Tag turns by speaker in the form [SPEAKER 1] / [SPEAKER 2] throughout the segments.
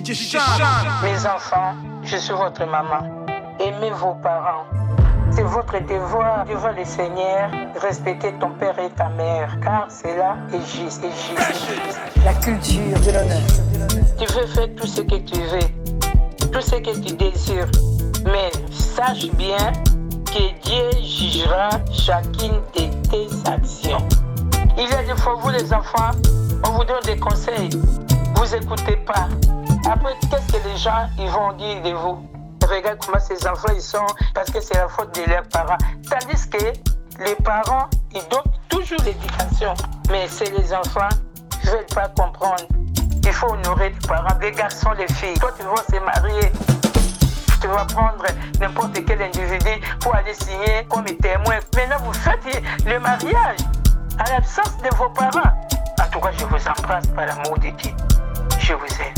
[SPEAKER 1] Mes enfants, je suis votre maman. Aimez vos parents. C'est votre devoir devant le Seigneur, respecter ton père et ta mère, car c'est là et juste, et.
[SPEAKER 2] La culture de l'honneur.
[SPEAKER 1] Tu veux faire tout ce que tu veux, tout ce que tu désires, mais sache bien que Dieu jugera chacune de tes actions. Il y a des fois, vous les enfants, on vous donne des conseils, vous écoutez pas. Après, qu'est-ce que les gens ils vont dire de vous? Regarde comment ces enfants ils sont parce que c'est la faute de leurs parents. Tandis que les parents, ils donnent toujours l'éducation. Mais c'est les enfants qui ne veulent pas comprendre. Il faut honorer les parents, les garçons, les filles. Toi, tu vas se marier. Tu vas prendre n'importe quel individu pour aller signer comme témoin. Maintenant, vous faites le mariage à l'absence de vos parents. En tout cas, je vous embrasse par l'amour de Dieu. Je vous aime.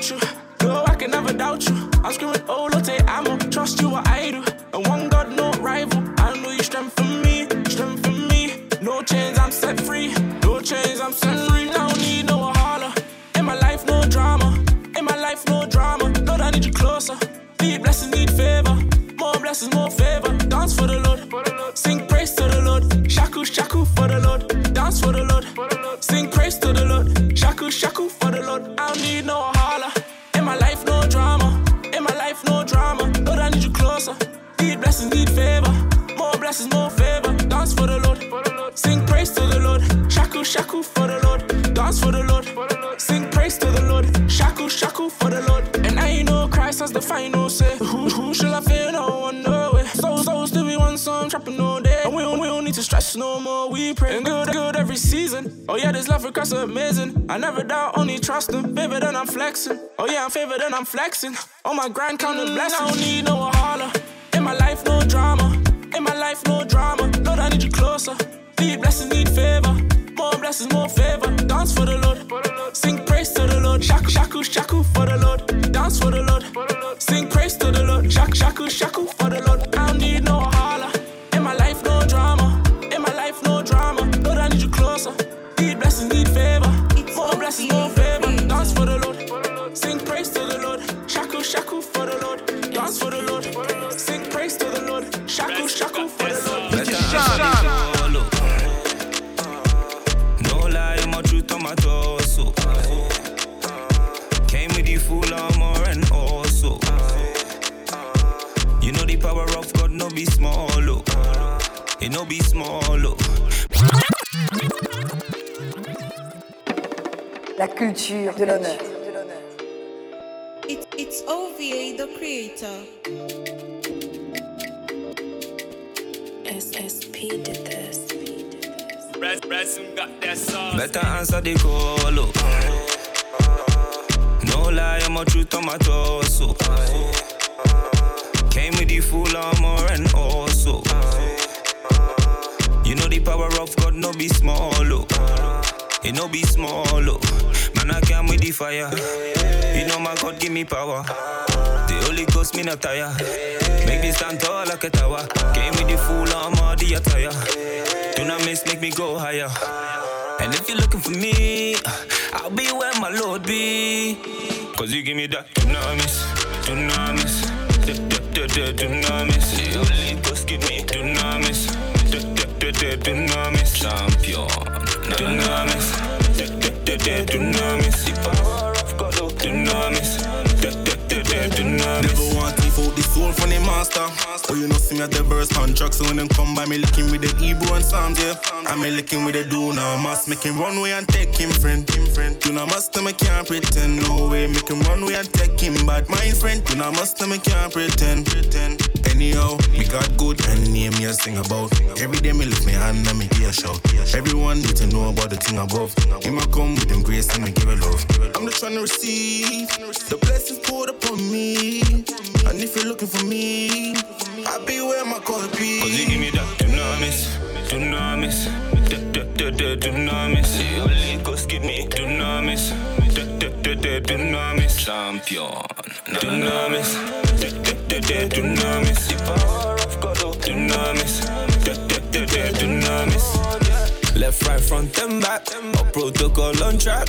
[SPEAKER 3] about you.
[SPEAKER 4] I'm
[SPEAKER 5] favored and I'm flexing. On my grind, counting mm, blessings. I don't need no I
[SPEAKER 3] come with the fire. You know my God give me power. The Holy Ghost me not tire. Make me stand tall like a tower. Came with the full armor, the attire. Do not miss, make me go higher. And if you're looking for me, I'll be where my Lord be. Cause you give me that dunamis, dunamis, du- du- du- du- dunamis. The Holy Ghost give me dunamis, du- du- du- du- dunamis. Champion, dunamis, oh.
[SPEAKER 6] Never want to the soul from the master. Oh, you know, see me at the when them come by me, licking with the and yeah. I'm me licking with the do now. Must make him run away and take him, friend. Do not must me can't pretend. No way, make him run away and take him. But my friend, do not must me can't pretend. pretend. Anyhow, got good and name me a sing about. Every day me lift me hand and me a shout. Everyone need to know about the thing above. Him a come with them grace and me give a love. I'm just trying to receive the blessings poured upon me. And if you're looking for me, I'll be where my call be.
[SPEAKER 3] Cause you give me that dunamis, dunamis, du- du- du- du- dunamis. Holy Ghost give me dunamis, dunamis. Champion, du- dunamis. The power of God, du- dunamis. Left, right, front and back, a protocol on track.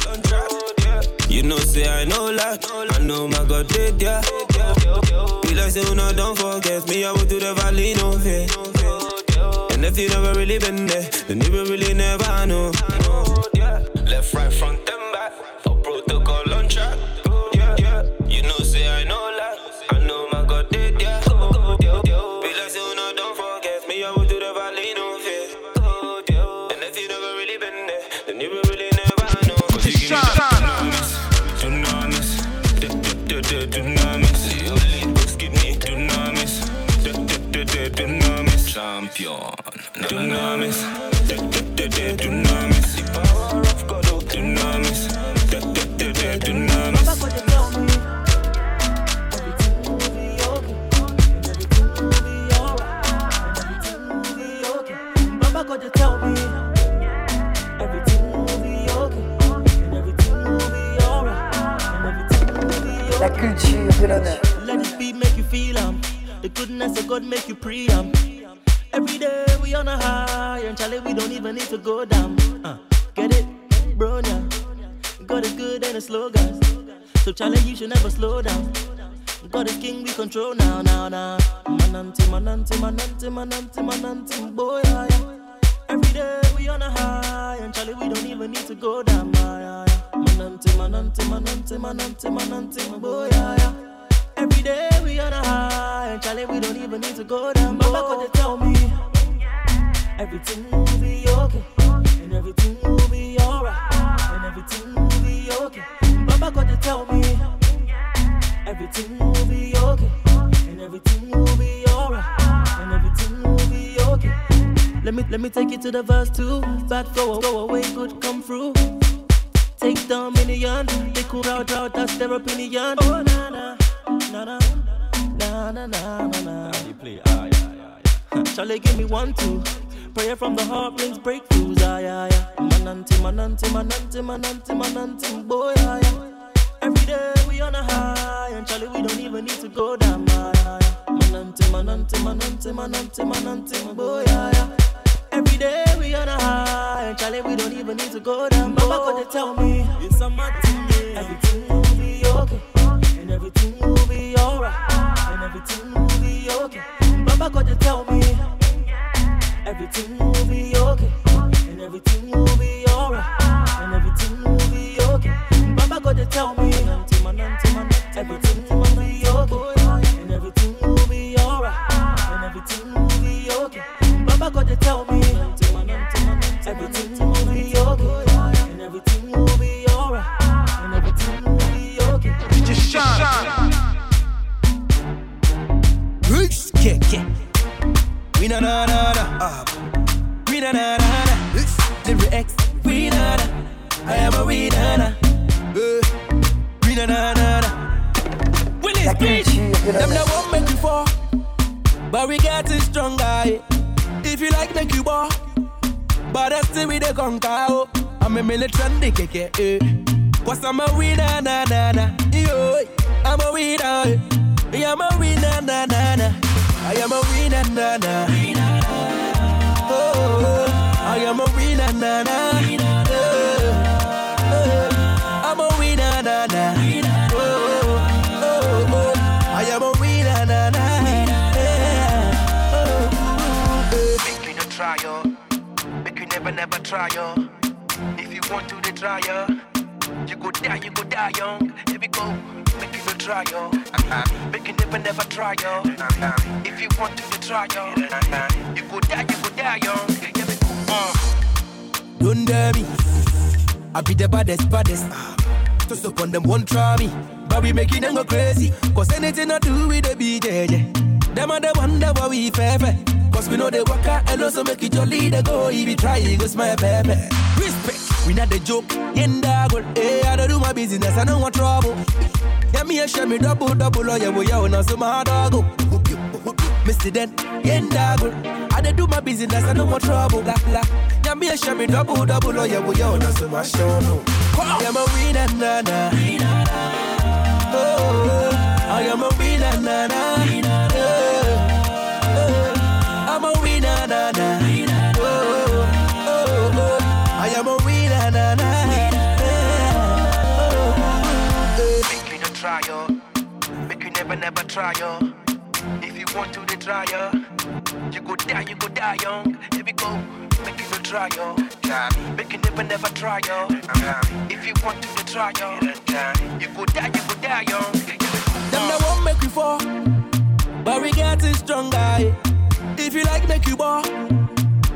[SPEAKER 3] You know, say I know like, I know my God did, yeah. We like say, no, don't forget me, I will do the valley, no fear. And if you never really been there, then you will really never know. Left, right, front, and back, be
[SPEAKER 7] everything will be
[SPEAKER 2] La culture de l'honneur.
[SPEAKER 7] Let it beat make you feel um, the goodness of God make you pre um. Every day we on a high, and Charlie we don't even need to go down. Uh, get it, bro? Yeah, God is good and it's slow, guys. So Charlie, you should never slow down. God is king, we control now, now, now. Mananti, mananti, mananti, mananti, mananti, boy, yeah, yeah. Every day we on a high, and Charlie, we don't even need to go down, yeah, yeah. Mananti, mananti, mananti, mananti, mananti, boy, yeah, yeah. Every day we on a high, and Charlie, we don't even need to go down. Baba could tell me everything will be okay, and everything will be alright, and everything will be okay, God, you tell me everything will be okay, and everything will be alright, and everything will be okay. Let me let me take you to the verse two. Bad go go away, good come through. Take dominion, they could out out, that's their opinion. Oh na na na na na na na na. You play, ah yeah yeah yeah. Charlie, give me one two. Prayer from the heart brings breakthroughs, ah yeah yeah. Mananti mananti mananti mananti mananti, boy ah yeah. Every day we on a high, and Charlie, we don't even need to go down. Ah, yeah, yeah. Manante, manante, manante, manante, manante, boy, yeah, yeah. Every day we on a high, and Charlie, we don't even need to go down. Baba, could you tell me it's a matinee? Everything will be okay, and everything alright, and everything will be okay. Baba, could you tell me everything will be
[SPEAKER 8] We na na na na. We na na na na. The X, we na na. I am a we na na. Eh, We na na na na. When it's preach, them that won't make you fall, but we getting stronger. eh. If you like, make you ball, but that's still we the conquer. Oh. I'm a militant, they it. Eh. Cause I'm a winner, na na na. Yo, I'm a winner. eh. Yeah, I'm a winner, na na na. I am a winner, na na. Oh, I am a winner, na na. Oh, I'm a winner. Oh, oh, oh, I am a winner. Oh, oh, oh.
[SPEAKER 9] Make you try, yo. Make you never, never try, yo. If you want to, the try, yo. You go die, you go die young. Here we go. You try, yo. Make you never, never try, yo. If you want to, the try, yo. You go die, you go die young. Here we go. Uh.
[SPEAKER 8] Don't dare me. I be the baddest, baddest. Just up on them, won't try me. But we making them go crazy. Cause anything I do with the BJJ. Them are the one that we fair fair. Cause we know they work out and also make it jolly. They go, if you try, it go smile, baby. Respect, we not the joke. Yenda go, hey, eh, I don't do my business, I don't want trouble. Yeah, me a share me double, double, oh yeah, we yeah, oh, now so my dog go. Mr. Den, yenda go. I dey do my business, I don't want trouble, got la. Yeah, me a share me double, double, oh yeah, we yeah, oh, now so my show no. I am a winner, na na. Oh, oh, I am a winner, na na. Na na. Oh oh oh, oh, oh, oh, I am a winner, na na.
[SPEAKER 9] Make you no try, yo. Make you never, never try, yo. If you want to, the try, yo. You go die, you go die young. Here we go. Make you no try, yo. Make you never, never try, yo. If you want to, the try, yo. You go die, you go die young. Here we go.
[SPEAKER 8] Them that won't make you fall, but we getting stronger. If you like, make you ball,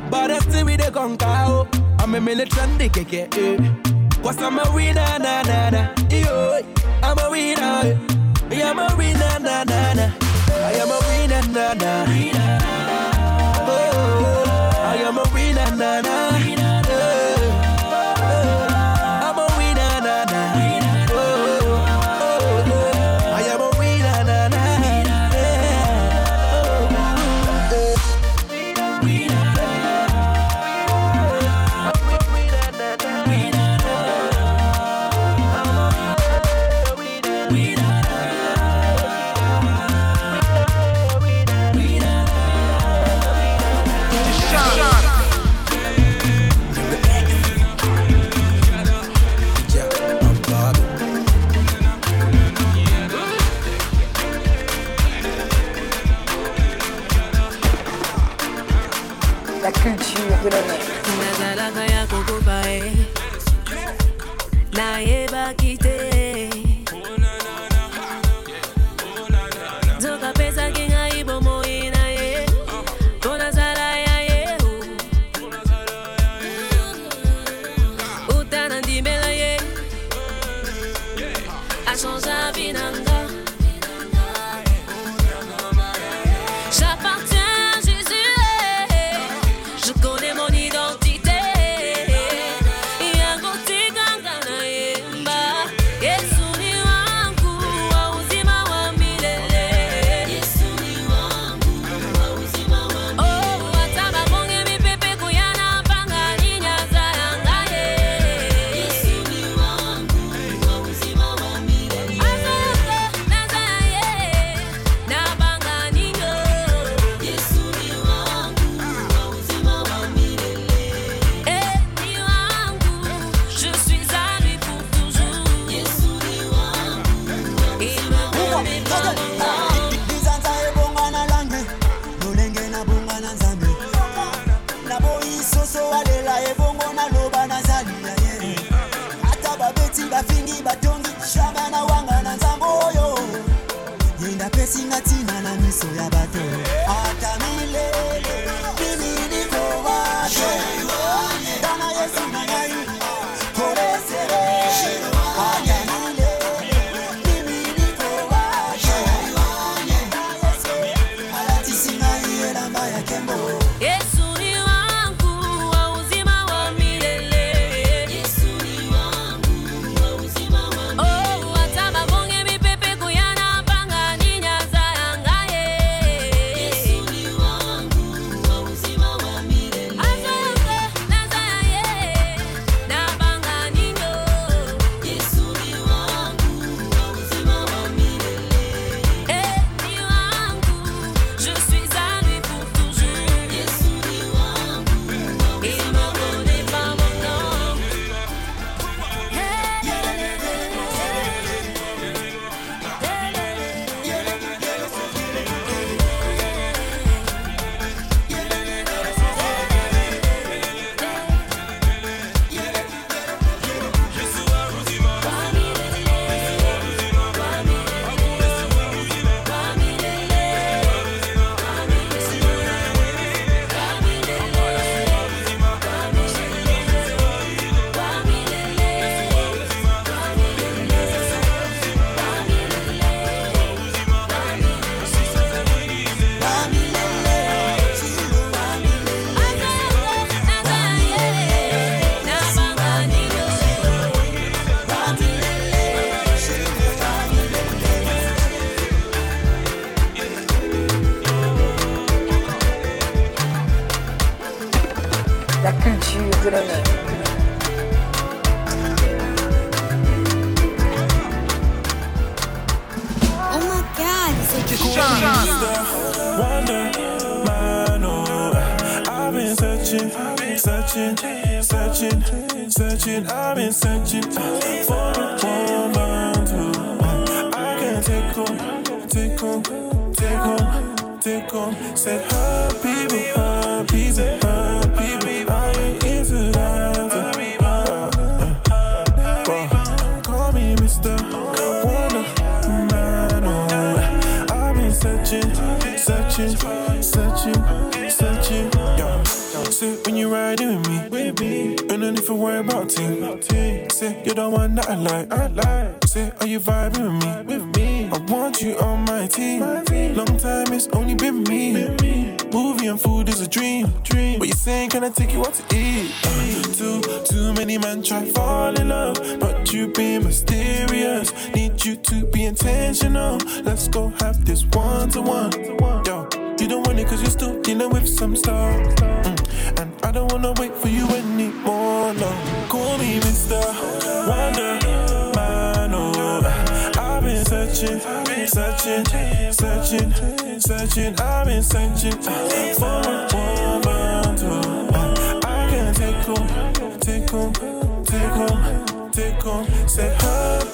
[SPEAKER 8] but that's still we the conquer. Oh. I'm a militant, they kick it. Eh. Cause I'm a winner, na na na. Yo, I'm a winner. eh. I'm a winner, na na na. I am a winner, na na. Oh, I am a winner, na na.
[SPEAKER 4] searching, searching, searching, searching. I've been searching for a woman to I can take home, take home, take home, take home. Say her.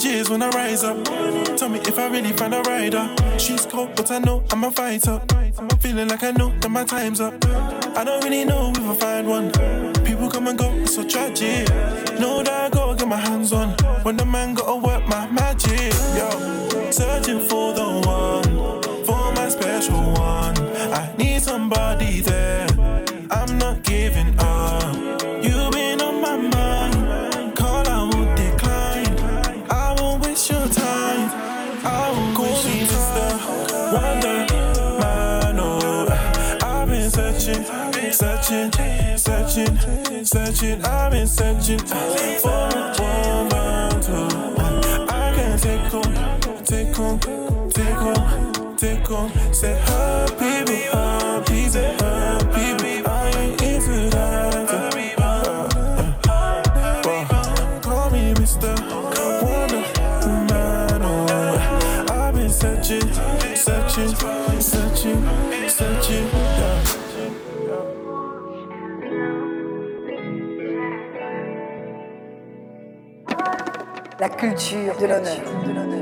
[SPEAKER 4] When I rise up. Tell me if I really find a rider. She's cold, but I know I'm a fighter. I'm feeling like I know that my time's up. I don't really know if I find one. People come and go, it's so tragic. Know that I gotta get my hands on. When the man gotta work my magic, yo. Searching for the one. searching, I've been searching for a woman to. I can take home, take home, take home, take home, say her.
[SPEAKER 2] La culture de l'honneur. De l'honneur.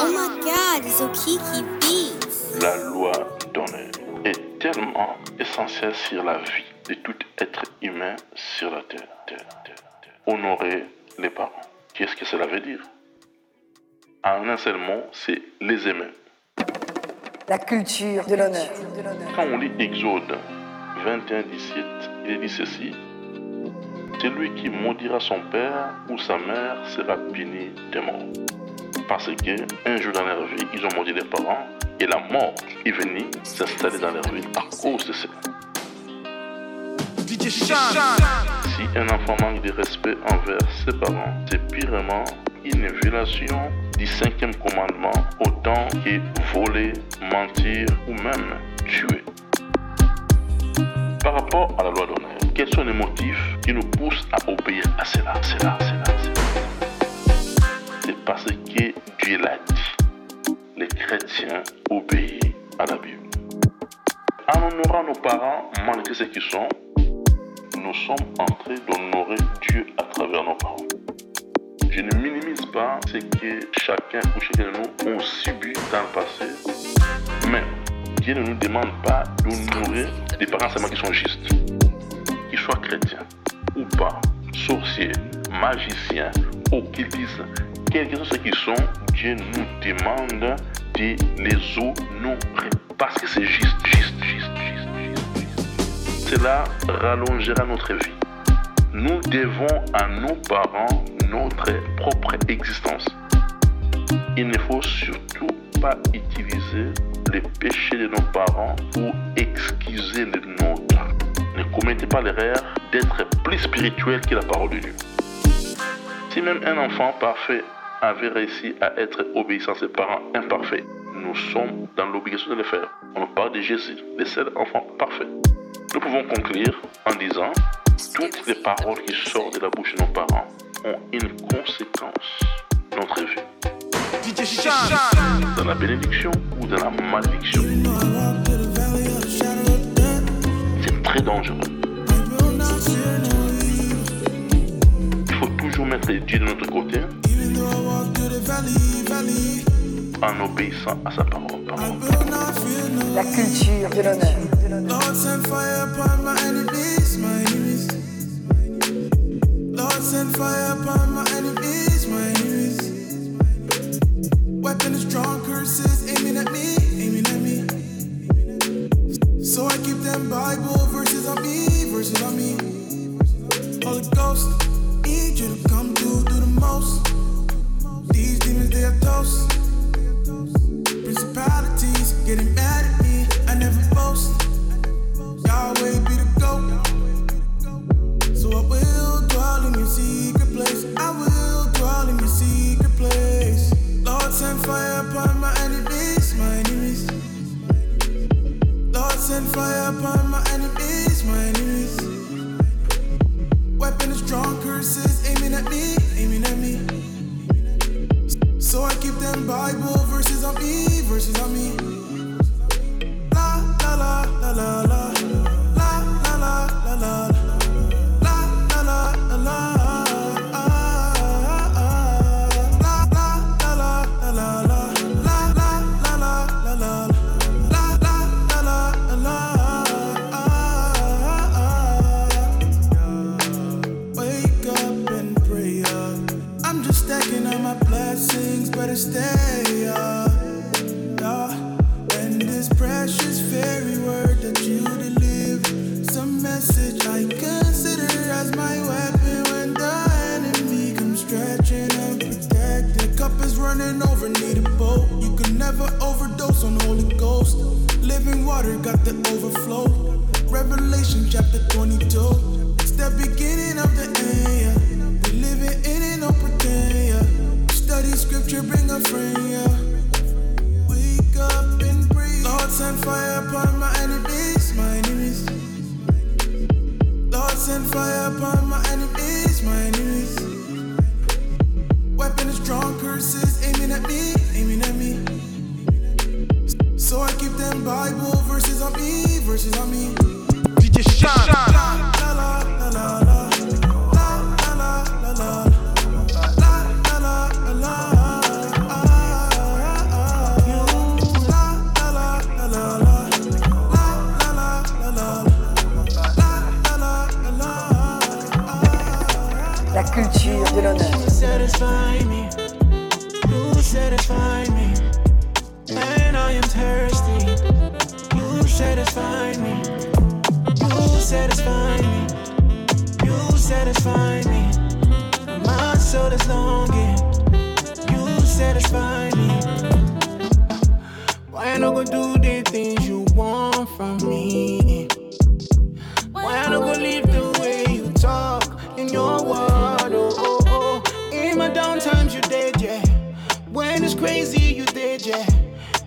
[SPEAKER 10] Oh my god, it's Okiki Beats.
[SPEAKER 11] La loi d'honneur est tellement essentielle sur la vie de tout être humain sur la terre. terre, terre, terre. Honorer les parents. Qu'est-ce que cela veut dire? En un seul mot, c'est les aimer.
[SPEAKER 2] La culture de l'honneur. De l'honneur.
[SPEAKER 11] Quand on lit Exode 21, 17, il est dit ceci. Celui qui maudira son père ou sa mère sera puni de mort. Parce que un jour dans leur vie, ils ont maudit les parents et la mort est venue s'installer dans leur vie à cause de cela. Si un enfant manque de respect envers ses parents, c'est purement une violation du cinquième commandement autant que voler, mentir ou même tuer. Par rapport à la loi d'honneur, quels sont les motifs qui nous poussent à obéir à cela, cela, cela, cela C'est parce que Dieu l'a dit. Les chrétiens obéissent à la Bible. En honorant nos parents, malgré ce qu'ils sont, nous sommes en train d'honorer Dieu à travers nos parents. Je ne minimise pas ce que chacun ou chacun de nous ont subi dans le passé, Dieu ne nous demande pas d'honorer des parents seulement qui sont justes, qu'ils soient chrétiens ou pas, sorciers, magiciens, occultistes, quels que soient ceux qui sont, Dieu nous demande de les honorer parce que c'est juste, juste, juste, juste, juste. Cela rallongera notre vie. Nous devons à nos parents notre propre existence. Il ne faut surtout pas utiliser les péchés de nos parents pour excuser les nôtres. Ne commettez pas l'erreur d'être plus spirituel que la parole de Dieu. Si même un enfant parfait avait réussi à être obéissant à ses parents imparfaits, nous sommes dans l'obligation de le faire. On parle de Jésus, le seul enfant parfait. Nous pouvons conclure en disant toutes les paroles qui sortent de la bouche de nos parents ont une conséquence dans notre vie. Dans la bénédiction ou dans la malédiction. C'est très dangereux. Il faut toujours mettre Dieu de notre côté en obéissant à sa parole. parole.
[SPEAKER 2] La culture de l'honneur.
[SPEAKER 12] Weapon is strong, curses aiming at me, aiming at me. So I keep them Bible verses on me, verses on me. Holy Ghost, need you to come through, do the most. These demons, they are toast. Principalities getting mad at me, I never boast. It's crazy you did, yeah.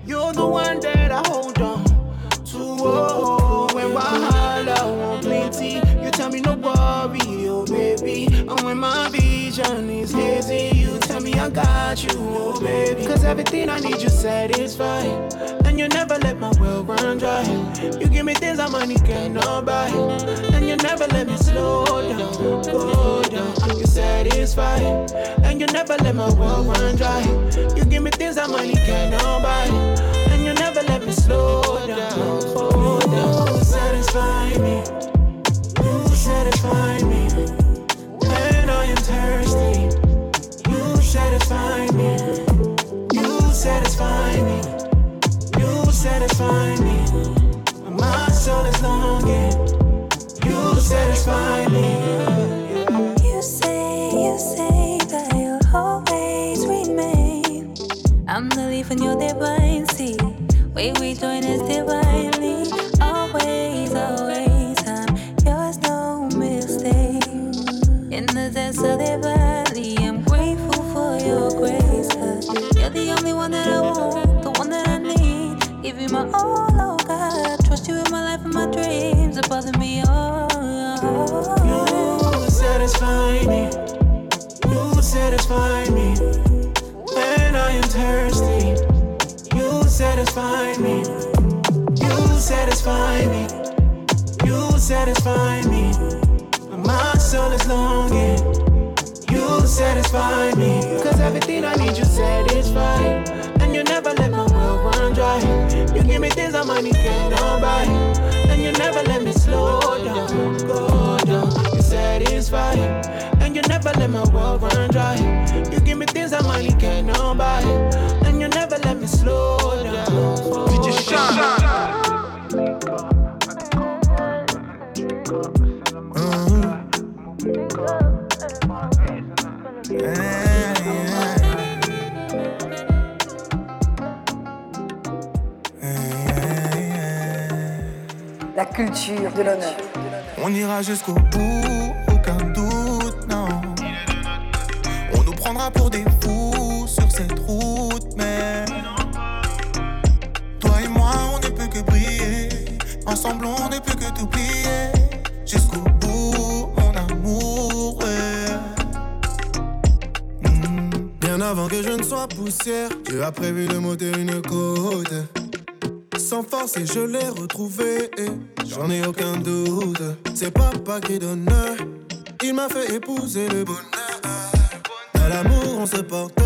[SPEAKER 12] You're the one that I hold on to. Oh, when Wahala won't plenty, you tell me no worry, oh baby. And when my vision is hazy, you tell me I got you, oh baby. Cause everything I need you satisfy. You never let my well run dry. You give me things that money cannot buy. And you never let me slow down, go down. You satisfy. And you never let my well run dry. You give me things that money cannot buy. And you never let me slow down, slow down. You satisfy me. You satisfy me.
[SPEAKER 13] I'm the leaf in need. And
[SPEAKER 12] you never let my world run dry. You give me things that money cannot buy. And you never let me slow down, go down. You satisfy. And you never let my world run dry. You give me things that money cannot buy. And you never let me slow down. Slow
[SPEAKER 2] La culture de l'honneur.
[SPEAKER 14] On ira jusqu'au bout, aucun doute, non. On nous prendra pour des fous sur cette route, mais. Toi et moi, on ne peut que briller. Ensemble, on ne peut que t'oublier. Jusqu'au bout, mon amour. Hmm. Bien avant que je ne sois poussière, Dieu a prévu de m'ôter une côte. Sans force et je l'ai retrouvé, et j'en ai aucun doute. C'est papa qui donne, il m'a fait épouser le bonheur. À l'amour, on se porte,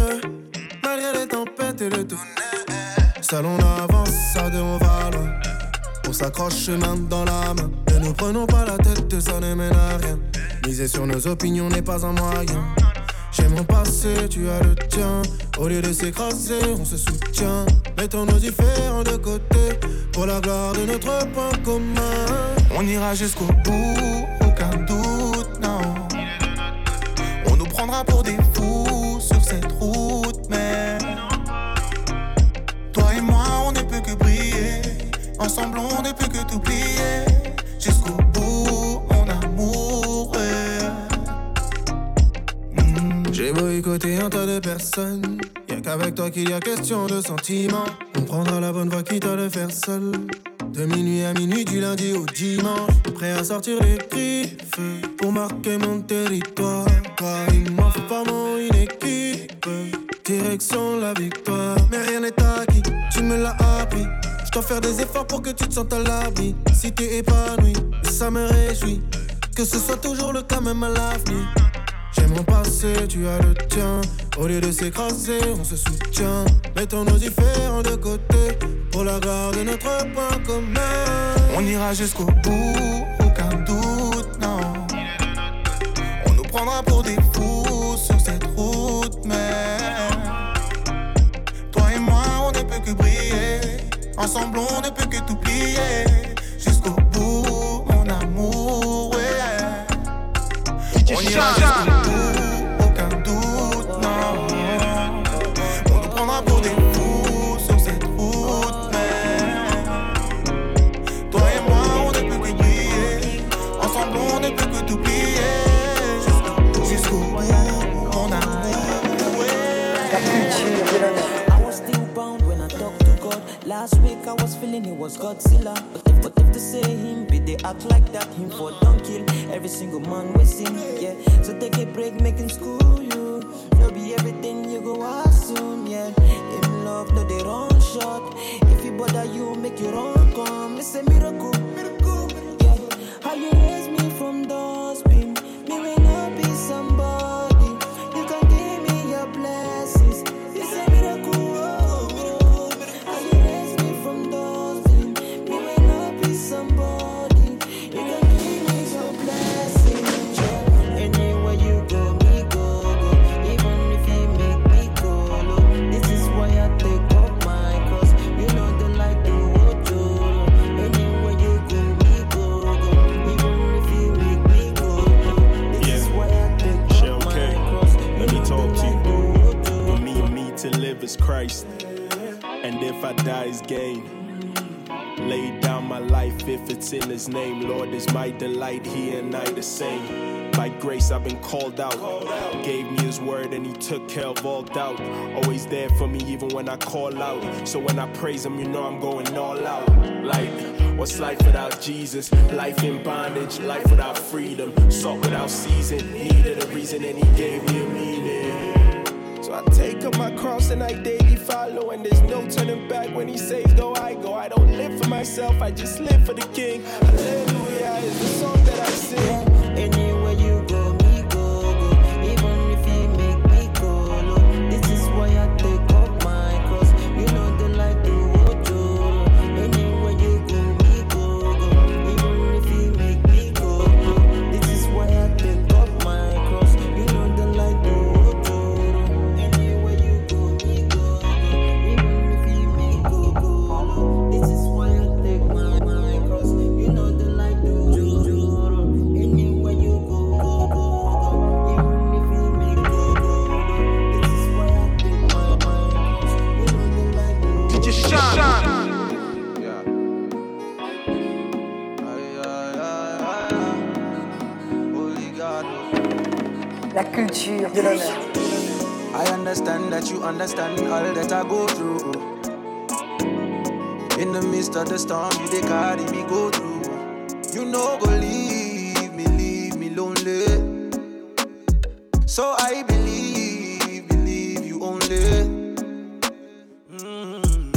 [SPEAKER 14] malgré les tempêtes et le tonnerre. Seul on avance, ça deux on va loin. On s'accroche main dans main. Ne nous prenons pas la tête, ça ne mène à rien. Miser sur nos opinions n'est pas un moyen. Mon passé, tu as le tien. Au lieu de s'écraser, on se soutient. Mettons nos différents de côté pour la gloire de notre point commun. On ira jusqu'au bout, aucun doute, non. On nous prendra pour des fous sur cette route, mais. Toi et moi, on ne peut que briller. Ensemble, on ne peut que t'oublier. J'ai boycotté un tas de personnes. Y'a qu'avec toi qu'il y a question de sentiments. On prendra la bonne voie quitte à le faire seul. De minuit à minuit, du lundi au dimanche. Prêt à sortir les griffes pour marquer mon territoire. Toi et moi, formons une équipe. Direction la victoire. Mais rien n'est acquis, tu me l'as appris. Je dois faire des efforts pour que tu te sentes à l'abri. Si t'es épanoui, ça me réjouit. Que ce soit toujours le cas, même à l'avenir. J'ai mon passé, tu as le tien. Au lieu de s'écraser, on se soutient. Mettons nos différents de côté pour la garde de notre point commun. On ira jusqu'au bout, aucun doute, non. On nous prendra pour des fous sur
[SPEAKER 3] cette route, mais toi et moi, on ne peut que briller. Ensemble, on ne peut que t'oublier. Jusqu'au bout, mon amour, ouais.
[SPEAKER 15] On ira jusqu'au feeling it was Godzilla. But if, but if to say him, be they act like that, him for don't kill every single man we sing. Yeah, so take a break, making school you. No be everything you go assume. Yeah, in love, no they run short. If he bother you, make your own come. It's a miracle.
[SPEAKER 16] Christ, and if I die is gain. Lay down my life if it's in His name. Lord is my delight, He and I the same. By grace I've been called out. Gave me His word and He took care of all doubt. Always there for me even when I call out. So when I praise Him, you know I'm going all out. Like, what's life without Jesus? Life in bondage, life without freedom. Salt without season. Needed a reason and He gave me a meaning. So I take up my cross and I daily follow. And there's no turning back when he says go, I go. I don't live for myself, I just live for the king. Hallelujah is the song that I sing.
[SPEAKER 2] La culture de l'honneur.
[SPEAKER 9] I understand that you understand all that I go through. In the midst of the storm, you they carry me go through. You know, go leave me, leave me lonely. So I believe, believe you only. Mm.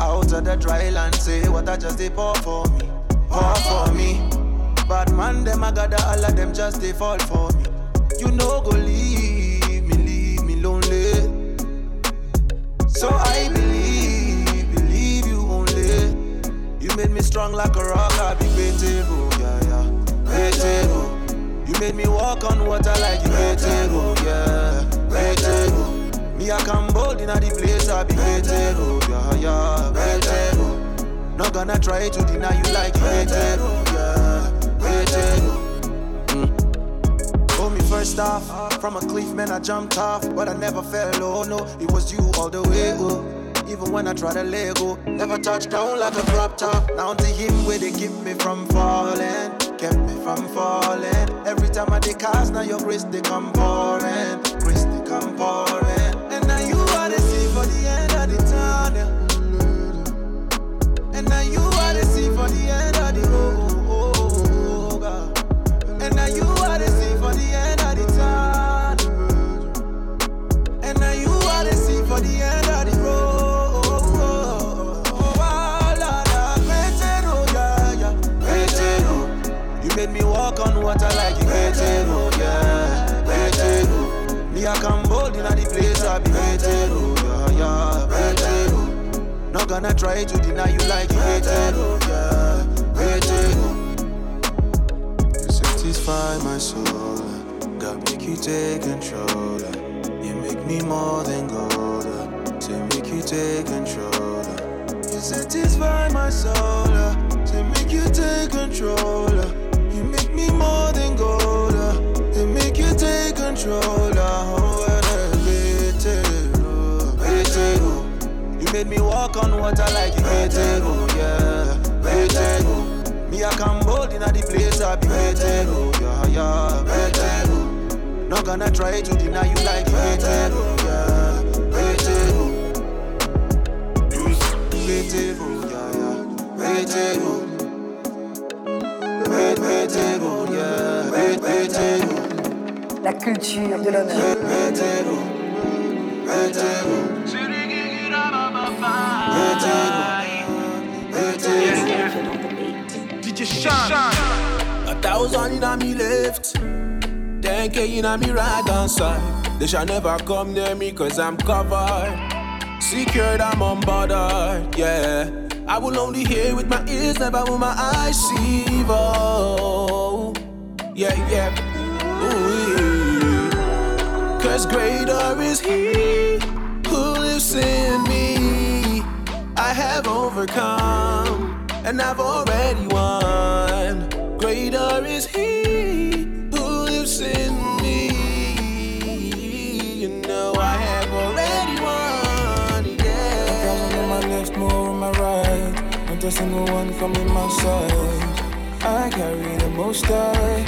[SPEAKER 9] Out of the dry land, say what I just they pour for me, pour for me. Bad man, them I gather all of them just they fall for me. Know, go leave me, leave me lonely. So I believe, believe you only. You made me strong like a rock, I be beatable, oh, yeah, yeah, beatable. Oh. You made me walk on water like you beatable, oh, yeah, beatable. Me I come bold in the place, I be beatable, yeah, yeah, beatable. Not gonna try to deny you like you beatable, first off. From a cliff, man, I jumped off. But I never fell, oh no. It was you all the way, oh. Even when I try to let go, never touched down like a drop top. Now to him where they keep me from falling, kept me from falling. Every time I take cast, now your grace they come pouring, grace they come pouring. And now you are the sea for the end gonna try to deny you like you Petero, yeah. Petero. You satisfy my soul. God make you take control. You make me more than gold. To make you take control. You
[SPEAKER 1] satisfy my soul. Say make you take control. You make me more than gold. They make you take control. Made me walk on water like you yeah. Me, I bold in the place I be yeah, yeah. Not gonna try to deny you like. Betego. Betego, yeah, yeah. Betego. Bet- Betego, yeah.
[SPEAKER 17] La culture de l'honneur.
[SPEAKER 8] DJ Sean. A thousand in a me left, 10k in a me right hand side. They shall never come near me cause I'm covered. Secured, I'm unbothered, yeah. I will only hear with my ears, never with my eyes see. Oh, yeah, yeah. Ooh, yeah. Cause greater is He who lives in me. I have overcome and I've already won. Greater is He who lives in me. You know I have already won. Yeah.
[SPEAKER 1] On my left, more on my right. Not a single one coming my side. I carry the most high.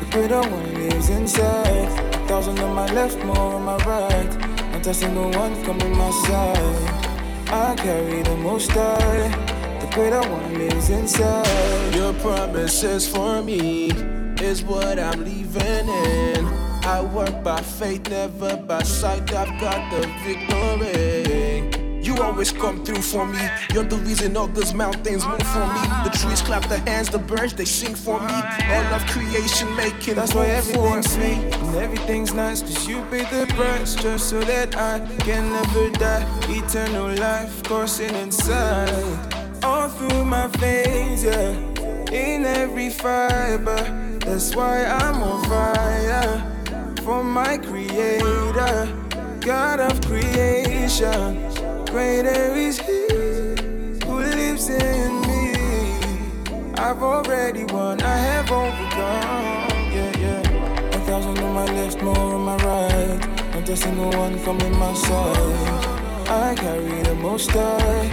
[SPEAKER 1] The greater one lives inside. A thousand on my left, more on my right. Not a single one coming my side. I carry the most high. The greater one lives inside.
[SPEAKER 8] Your promises for me is what I'm leaving in. I work by faith, never by sight. I've got the victory. You always come through for me. You're the reason all those mountains move for me. The trees clap their hands, the birds they sing for me. All of creation making
[SPEAKER 1] That's why everything's sweet and everything's nice. Cause you paid the price just so that I can never die. Eternal life coursing inside. All through my veins, yeah. In every fiber. That's why I'm on fire. For my creator, God of creation. Greater is He who lives in me. I've already won, I have overcome. Yeah, yeah. A thousand on my left, more on my right. Not a single one coming my side. I carry the most high.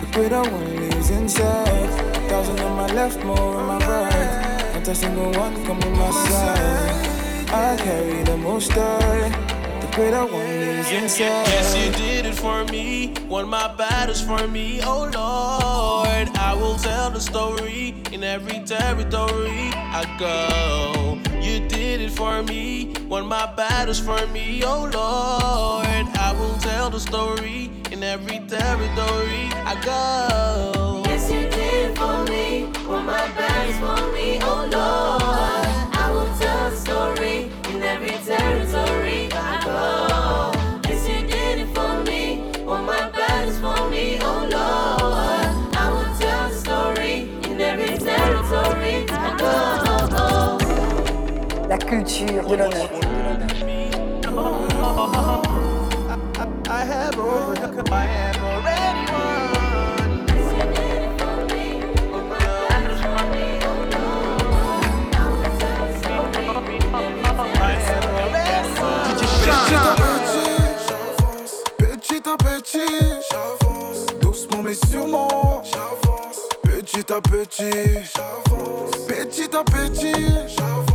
[SPEAKER 1] The greater one lives inside. A thousand on my left, more on my right. Not a single one coming my side. I carry the most high. The greater one lives inside.
[SPEAKER 8] Yes, you did it for me. Won my battles for me, oh Lord. I will tell the story in every territory I go. You did it for me. Won my battles for me, oh Lord. I will tell the story in every territory I go.
[SPEAKER 18] Yes, you did it for me. Won my battles for me, oh Lord. I will tell the story in every territory
[SPEAKER 17] culture de l'honneur.
[SPEAKER 1] Petit à petit, j'avance. Doucement mais sûrement, j'avance. Petit à petit, j'avance. Petit à petit, j'avance.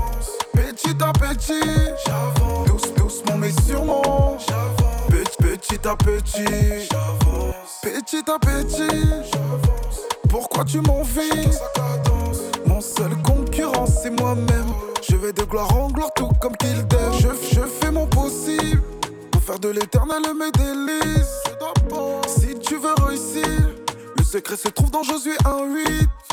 [SPEAKER 1] Petit à petit, j'avance. Douce, doucement mais sûrement, j'avance. Petit, petit à petit, j'avance. Petit à petit, j'avance. Pourquoi tu m'envies? Mon seul concurrent c'est moi-même. Je vais de gloire en gloire tout comme qu'il dev. Je, je fais mon possible pour faire de l'éternel mes délices. Si tu veux réussir, le secret se trouve dans Josué 1.8.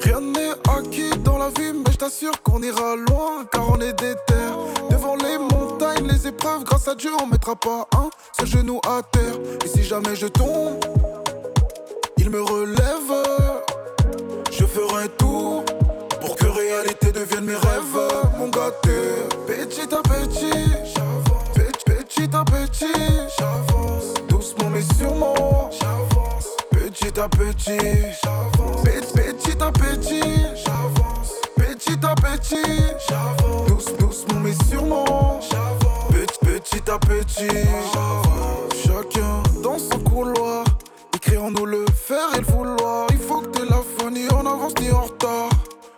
[SPEAKER 1] Rien n'est acquis dans la vie, mais je t'assure qu'on ira loin car on est des terres. Devant les montagnes, les épreuves, grâce à Dieu, on mettra pas un seul genou à terre. Et si jamais je tombe, il me relève. Je ferai tout pour que réalité devienne mes rêves. Mon gâté, petit à petit, j'avance. Petit, petit à petit, j'avance. Doucement mais sûrement, j'avance. Petit
[SPEAKER 17] à petit, j'avance. Petit à petit, j'avance. Petit à petit, j'avance. Douce, doucement mais sûrement, j'avance. Petit, à petit, j'avance. Chacun dans son couloir. Écrit en nous le faire et le vouloir. Il faut que t'aies la fin, ni en avance ni en retard.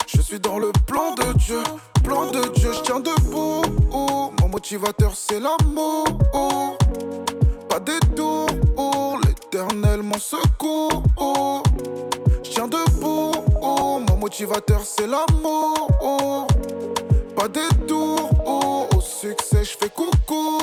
[SPEAKER 17] Je suis dans le plan de Dieu, plan de Dieu, je tiens debout. Mon motivateur c'est l'amour. Pas détour, l'éternel mon secours. Je tiens debout, mon motivateur c'est l'amour. Pas détour, au succès je fais coucou.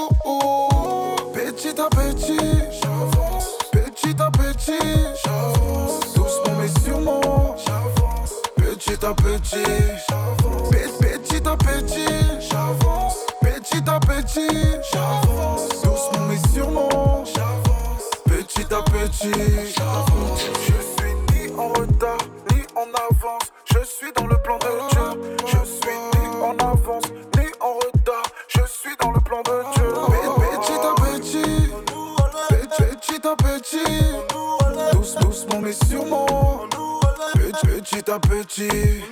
[SPEAKER 17] Petit à petit, j'avance. Petit à petit, j'avance. Doucement mais sûrement, j'avance. Petit à petit, j'avance. Petit à petit, j'avance. Petit à petit, j'avance. Je suis ni en retard, ni en avance. Je suis dans le plan de Dieu. Je suis ni en avance, ni en retard. Je suis dans le plan de Dieu. Petit à petit, petit à petit. Douce, doucement mais sûrement. Petit à petit.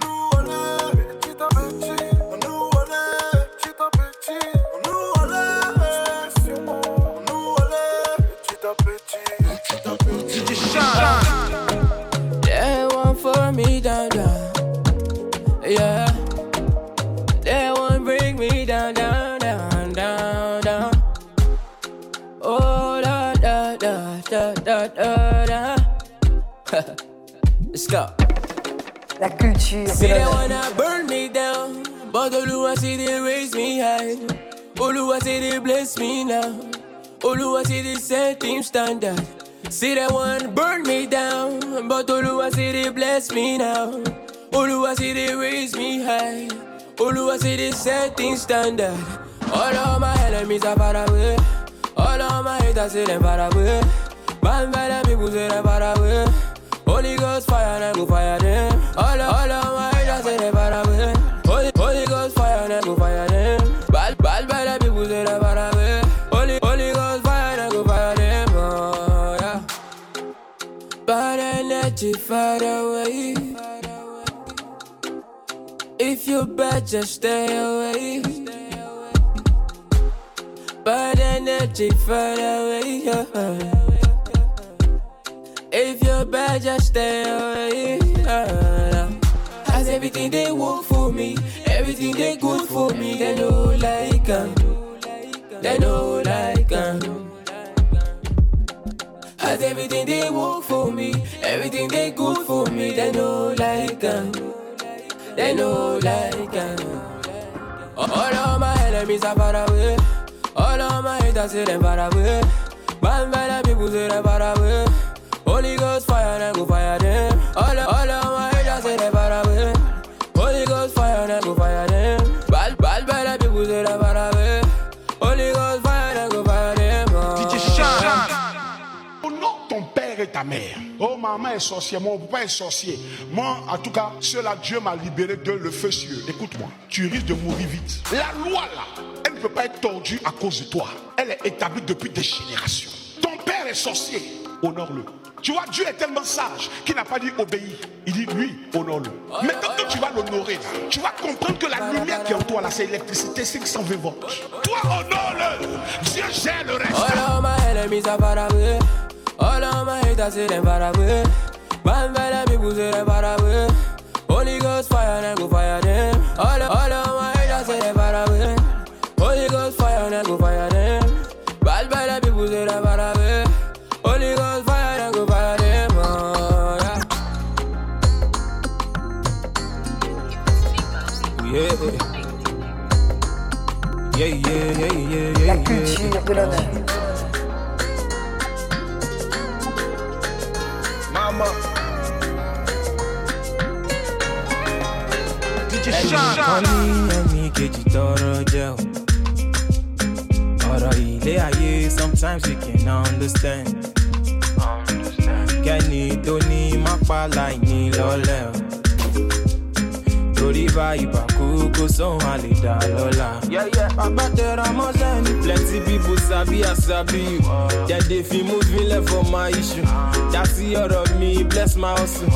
[SPEAKER 2] La culture
[SPEAKER 19] See
[SPEAKER 2] de
[SPEAKER 19] they
[SPEAKER 2] l'honneur.
[SPEAKER 19] wanna burn me down, but Oluwa say they raise me high. Oluwa say they bless me now. Oluwa say they set him standard. See they wanna burn me down, but Oluwa say they bless me now. Oluwa say they raise me high. Oluwa say they set him standard. All of my enemies are far away. All of my haters say them far away. Man, better people say them far away. Holy Ghost fire, then go fire them. All of, all of my haters say they far away. Holy, Holy Ghost fire, then go fire them. Bad, bad, bad people say they far away. Holy, Holy Ghost fire, then go fire them. Oh, yeah. Bad energy far away. If you bad, just stay away. Bad energy far away. Yeah. If you're bad, just stay away. yeah. As everything they want for me, everything they good for me, they know like um, they know like um. As everything they want for me, everything they good for me, they know like um, they know like um. All of my enemies are far away. All of my haters say them far away. Man, better people say them far away. Holy Ghost fire, then go fire them. All of, all of my haters say them far away. Holy Ghost fire, then go fire them. Bad, bad, better people say them far away. Holy Ghost fire, then go fire them. Oh,
[SPEAKER 20] DJ ton père et ta mère. Oh, maman est sorcière, mon papa est sorcier. Moi, en tout cas, cela Dieu m'a libéré de le feu cieux. Écoute-moi, tu risques de mourir vite. La loi, là, elle ne peut pas être tordue à cause de toi. Elle est établie depuis des générations. Ton père est sorcier, honore-le. Tu vois, Dieu est tellement sage qu'il n'a pas dit obéir. Il dit lui, honore-le. Maintenant que tu vas l'honorer, tu vas comprendre que la lumière qui est en toi, là, c'est l'électricité 520 volts. Toi, honore-le. Dieu gère le reste.
[SPEAKER 2] Culture de l'honneur.
[SPEAKER 20] Mama. DJ
[SPEAKER 21] ẹnìkan ní ẹnì kejì tọrọ jẹ o ọ̀rọ̀ ilé ayé sometimes we can understand. Kẹ́ni tó ní mápá láì ní lọ́lẹ̀ o torí báyìí bá kú kó sóhun àlè dá lọ́la. bàbá tẹra mọ́ṣẹ́ ni plenty people sabi as sabi you dem dey fi moving left for my issue. Dasi ọ̀rọ̀ mi bless my hustle.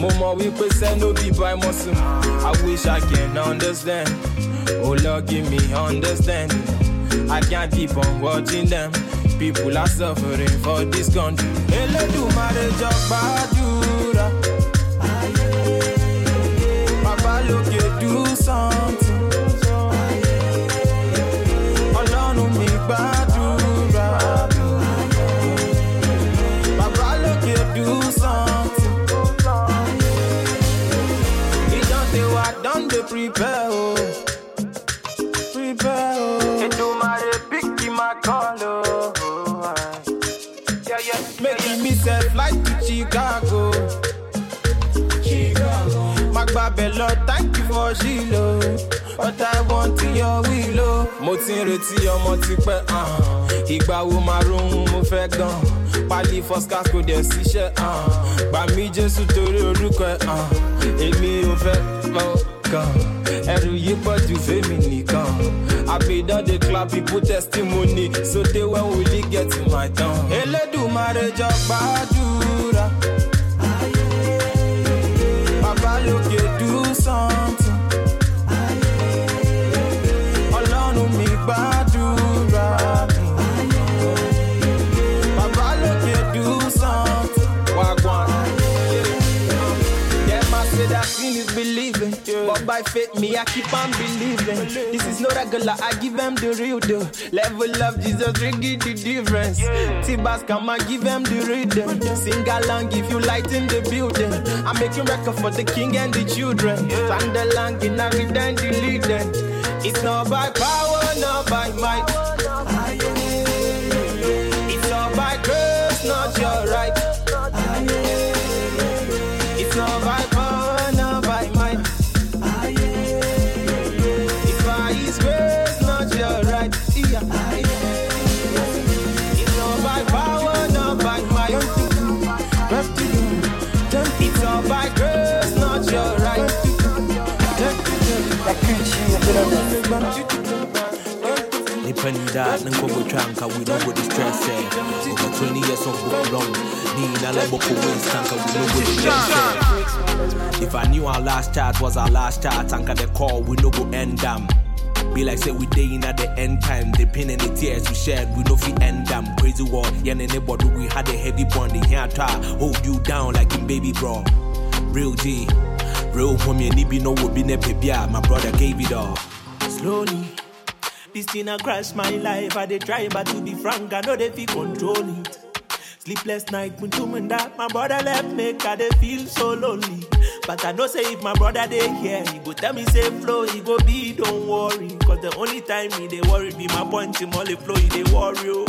[SPEAKER 21] Mo mọ̀ wípé sẹ́ no be by muscle. I wish i can understand. Oh lord give me understanding i can't keep on watching them. People are suffering for this country. elédùnmarè jọ gbàdúrà. For Shilo. But I want your will o. Mo ti ń retí ọmọ tipẹ́, uh, ìgbà wo máa rohun mo fẹ́ gan. Pálí Foscas kò dẹ̀ síṣẹ́, uh, gbà mí Jésù torí orúkọ ẹ̀, uh, èmi ò fẹ́ mọ́ kan. Ẹrù yìí pọ̀ ju fèmí nìkan. Àbídán dey clap people testimony, so they when will it get my turn? Elédùmarè jọ gbàdúrà. Baba lókè do something. Me, I keep on believing. This is no regular, I give them the real deal. Level of Jesus, really the difference. T-Bass, come and give them the rhythm. Sing along if you light in the building. I'm making record for the king and the children. Stand along in a then the leading. It's not by power, not by might. It's not by grace, not your right.
[SPEAKER 8] Nipa ni da ne nkɔbɔtwa nka we no go distress ɛ over 20 years of book long anka we ɛ eh. if i knew our last chat was our last chat anka the call we no go end am Be like say we day in at the end time. The pain and the tears we shared, we know fi end them. Crazy war, yeah, and anybody we had a heavy bonding here try hold you down like in baby bro. Real G, real homie, and be no would be ne pebia. My brother gave it all.
[SPEAKER 7] This thing a crash my life. I dey try, but to be frank, I know they feel control it. Sleepless night, when two men that my brother left me, I dey feel so lonely. But I know say if my brother dey here, he go tell me say flow, he go be don't worry. Cause the only time he dey worry be my point him only flow, he dey worry. Oh.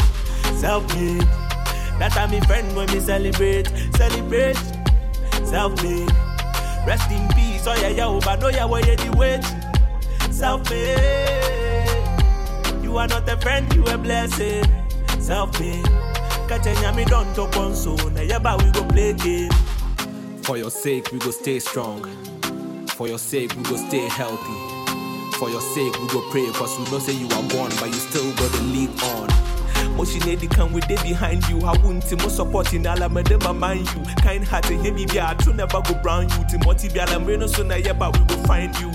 [SPEAKER 7] Self-made, that time me friend when me celebrate, celebrate. Self-made, rest in peace. Oh yeah yeah, oh but no yeah, where you the wait. Self-made, you are not a friend, you a blessing. Self-made, catch a yummy don't talk on so now we go play game.
[SPEAKER 8] For your sake, we go stay strong. For your sake, we go stay healthy. For your sake, we go pray, cause we know say you are gone, but you still gotta live on. Moshi lady can we dey behind you. I won't mo supporting alamede my mind you. Kind hearted, heavy be a true never go brown you. Timothy be alamreno so na yeah, but we will find you.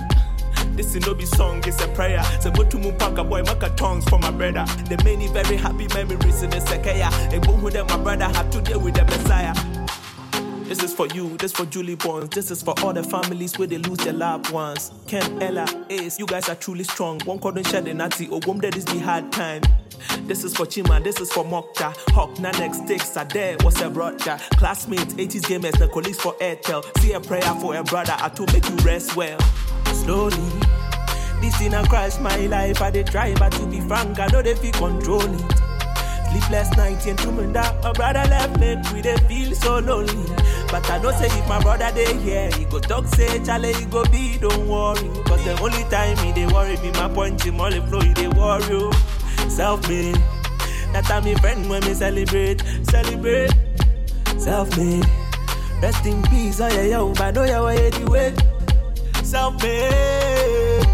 [SPEAKER 8] This is no be song, it's a prayer. So go to Mupaka boy, make a tongues for my brother. The many very happy memories in the Sekaya. And boom with my brother have to deal with the Messiah. This is for you, this for Julie Bones, this is for all the families where they lose their loved ones. Ken, Ella, Ace, you guys are truly strong. One couldn't share the Nazi, oh, or one that is the hard time. This is for Chima, this is for Mokta. Hawk, Nanex, Sticks, Ade, what's a brother? Classmates, 80s gamers, the colleagues for Airtel. See a prayer for a brother, I to make you rest well. Slowly, this thing a crash my life, I dey try, but to be frank, I know they feel control it. Sleepless night and two that my brother left me, we dey feel so lonely. But I know say if my brother dey here, he go talk say Charlie, he go be, don't worry. Cause the only time he dey worry be my point, him only flow, he dey worry. oh. Self-made, that time me friend when me celebrate, celebrate. Self-made, rest in peace, oh yeah, yo, oh, but know ya why the way.
[SPEAKER 7] Self-made.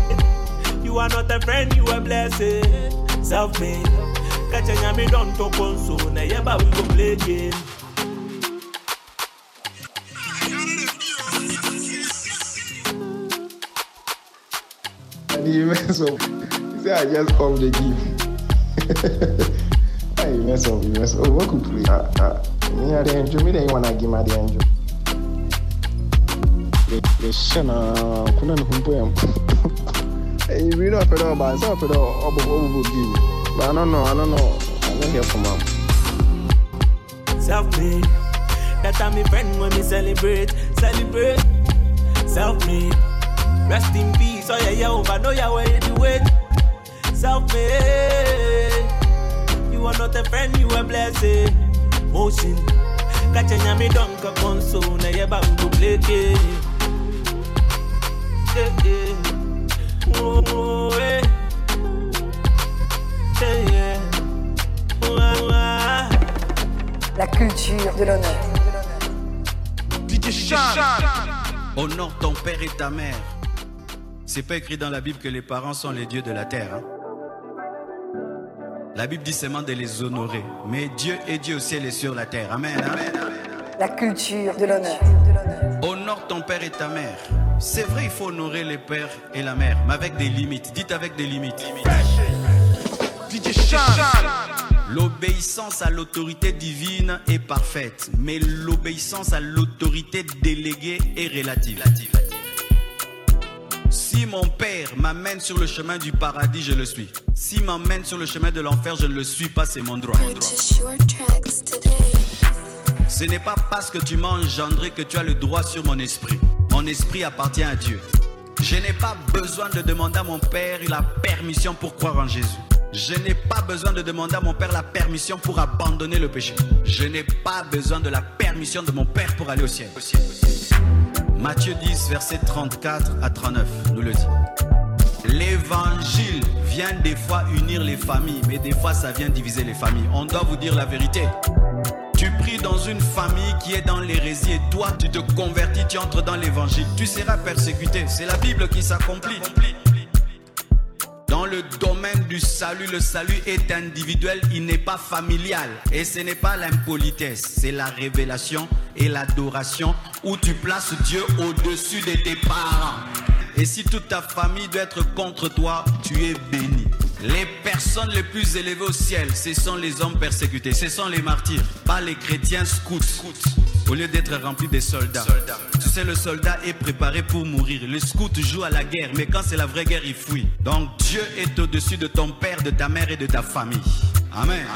[SPEAKER 7] You are not a friend, you a blessing. Self-made. Catch a yami don't talk on so. Now yeah, but we go play game.
[SPEAKER 14] He mess up. He said, I just come the gift. Hey, you mess up, you mess up. What could play? Uh, uh, me, I the enjoy. Me, they want to give me the enjoy. The shana, kuna ni humpo ya Hey, eh, oh, you read up it all, but it's up it all. Obo, obo, give. But I don't know, I don't know. I don't hear from him.
[SPEAKER 7] Self-made. That time me friend when me celebrate, celebrate. Self-made. Rest in peace. Oh yeah, yeah, over. Know ya where you do it. Self-made. You are not a friend, you a blessing. Motion. Catch a nyami don't come on so. Now yeah, but
[SPEAKER 2] La culture de l'honneur.
[SPEAKER 22] Honore ton père et ta mère. C'est pas écrit dans la Bible que les parents sont les dieux de la terre. hein. La Bible dit seulement de les honorer. Mais Dieu est Dieu au ciel et sur la terre. Amen. Amen.
[SPEAKER 2] La culture de l'honneur.
[SPEAKER 22] Honore ton père et ta mère. C'est vrai, il faut honorer les pères et la mère, mais avec des limites. Dites avec des limites. L'obéissance à l'autorité divine est parfaite, mais l'obéissance à l'autorité déléguée est relative. Si mon père m'amène sur le chemin du paradis, je le suis. S'il m'emmène sur le chemin de l'enfer, je ne le suis pas, c'est mon droit. Ce n'est pas parce que tu m'as engendré que tu as le droit sur mon esprit. Mon esprit appartient à Dieu. Je n'ai pas besoin de demander à mon Père la permission pour croire en Jésus. Je n'ai pas besoin de demander à mon Père la permission pour abandonner le péché. Je n'ai pas besoin de la permission de mon Père pour aller au ciel. Matthieu 10, verset 34 à 39 nous le dit. L'évangile vient des fois unir les familles, mais des fois ça vient diviser les familles. On doit vous dire la vérité. Tu pries dans une famille qui est dans l'hérésie et toi tu te convertis, tu entres dans l'évangile. Tu seras persécuté. C'est la Bible qui s'accomplit. Dans le domaine du salut, le salut est individuel, il n'est pas familial. Et ce n'est pas l'impolitesse, c'est la révélation et l'adoration où tu places Dieu au-dessus de tes parents. Et si toute ta famille doit être contre toi, tu es béni. Les personnes les plus élevées au ciel, ce sont les hommes persécutés, ce sont les martyrs, pas les chrétiens scouts. Au lieu d'être remplis de soldats. Tu sais, le soldat est préparé pour mourir. Le scout joue à la guerre, mais quand c'est la vraie guerre, il fuit. Donc Dieu est au-dessus de ton père, de ta mère et de ta famille. Amen.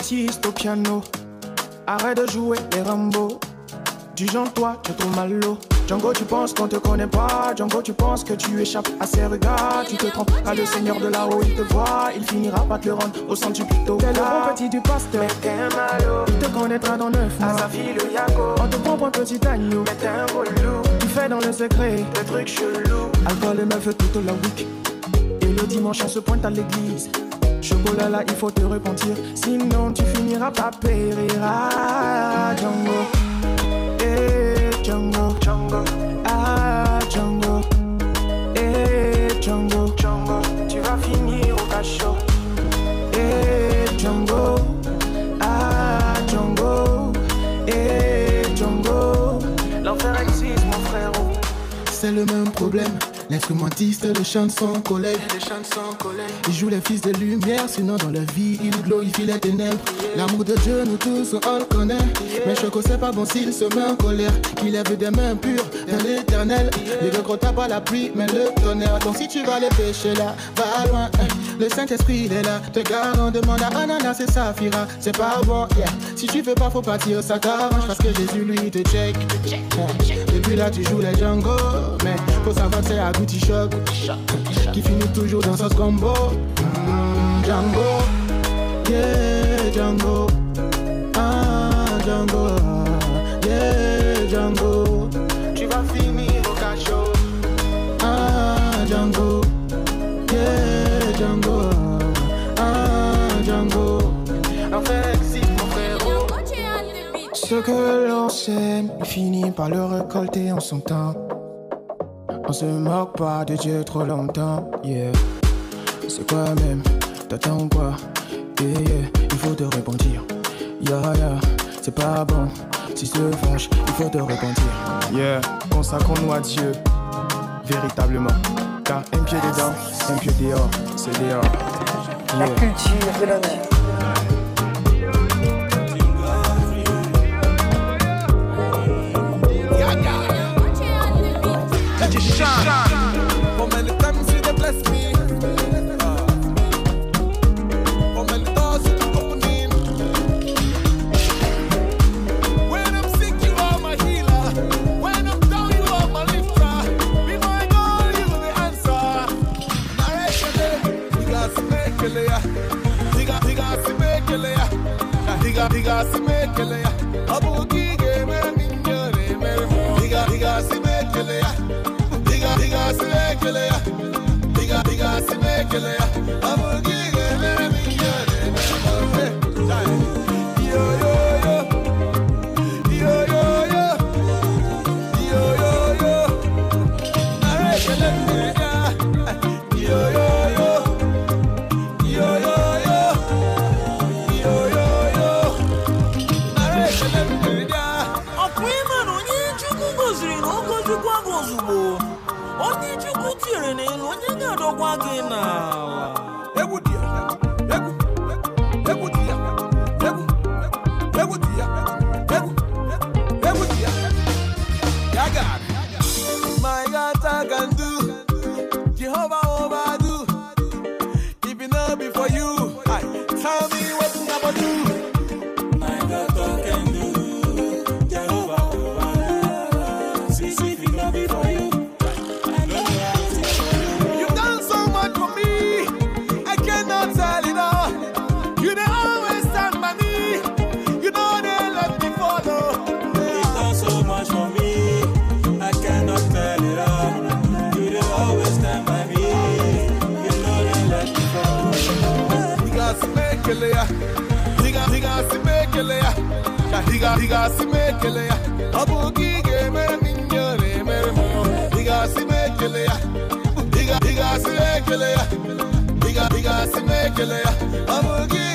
[SPEAKER 12] L'instrumentiste au piano. Arrête de jouer les Rambo. Du genre, toi, tu trouves mal l'eau. Django, tu penses qu'on te connaît pas. Django, tu penses que tu échappes à ces regards. Tu te trompes, car le seigneur de là-haut, il te voit. Il finira par te le rendre au centre du plutôt. T'es le bon petit du pasteur. Il te connaîtra dans neuf mois. le Yako. On te prend pour un petit agneau. Mais t'es un relou. Tu fais dans le secret des trucs chelous. Alcool et meufs toute la week. Et le dimanche, on se pointe à l'église. Chocolat là, il faut te repentir. Sinon, tu finiras par périr. Ah, Django. Eh, Django. Django. Ah, Django. Eh, Django. Django. Tu vas finir au cachot. Eh, Django. Ah, Django. Eh, Django. L'enfer existe, mon frérot.
[SPEAKER 14] C'est le même problème. L'instrumentiste de chansons collègue. Il joue les fils de lumière, sinon dans la vie il glorifie les ténèbres. L'amour de Dieu, nous tous on le connaît. Mais Choco, c'est pas bon s'il se met en colère. Qu'il lève des mains pures vers l'éternel. Les deux gros tapent pas la pluie, mais le tonnerre. Donc si tu vas les pécher là, va loin. hein. Le Saint-Esprit il est là. Te garant, demande à Ananas et Saphira. C'est pas bon, yeah. Si tu veux pas, faut partir, ça t'arrange. Parce que Jésus lui te check. Et puis là, tu joues les Django. Mais faut savoir que c'est à Gucci Shop. Qui finit toujours dans ce combo. Mm, Django. Yeah, Django. Ah, Django. ah, Yeah, Django. Tu vas finir au cachot. Ah, Django. Yeah, Django. Ah, Django. Enfin, mon frérot.
[SPEAKER 12] Ce que l'on sème, il finit par le récolter en son temps. On se moque pas de Dieu trop longtemps, yeah. C'est quoi même? T'attends quoi? Yeah, yeah, il faut te repentir. Yeah, yeah, c'est pas bon. Si se fâche, il faut te repentir. Yeah, consacrons-nous à Dieu, véritablement. Car un pied dedans, un pied dehors, c'est dehors.
[SPEAKER 2] La culture de l'honneur.
[SPEAKER 21] Let you shine. For many times you bless me. Ah. For many doors you dey opening. When I'm sick, you are my healer. When I'm down, you are my lifter. Be my God, you the answer. Day, diga si mekele ya. Diga diga si mekele ya. Diga diga si mekele ya. Si mekele ya. Diga ya diga diga si mekele ya
[SPEAKER 23] ka diga diga si mekele ya abu ki ge ga-eme minyo na-emere m diga si mekele ya diga diga si mekele ya diga diga si mekele ya
[SPEAKER 9] abu
[SPEAKER 24] ki.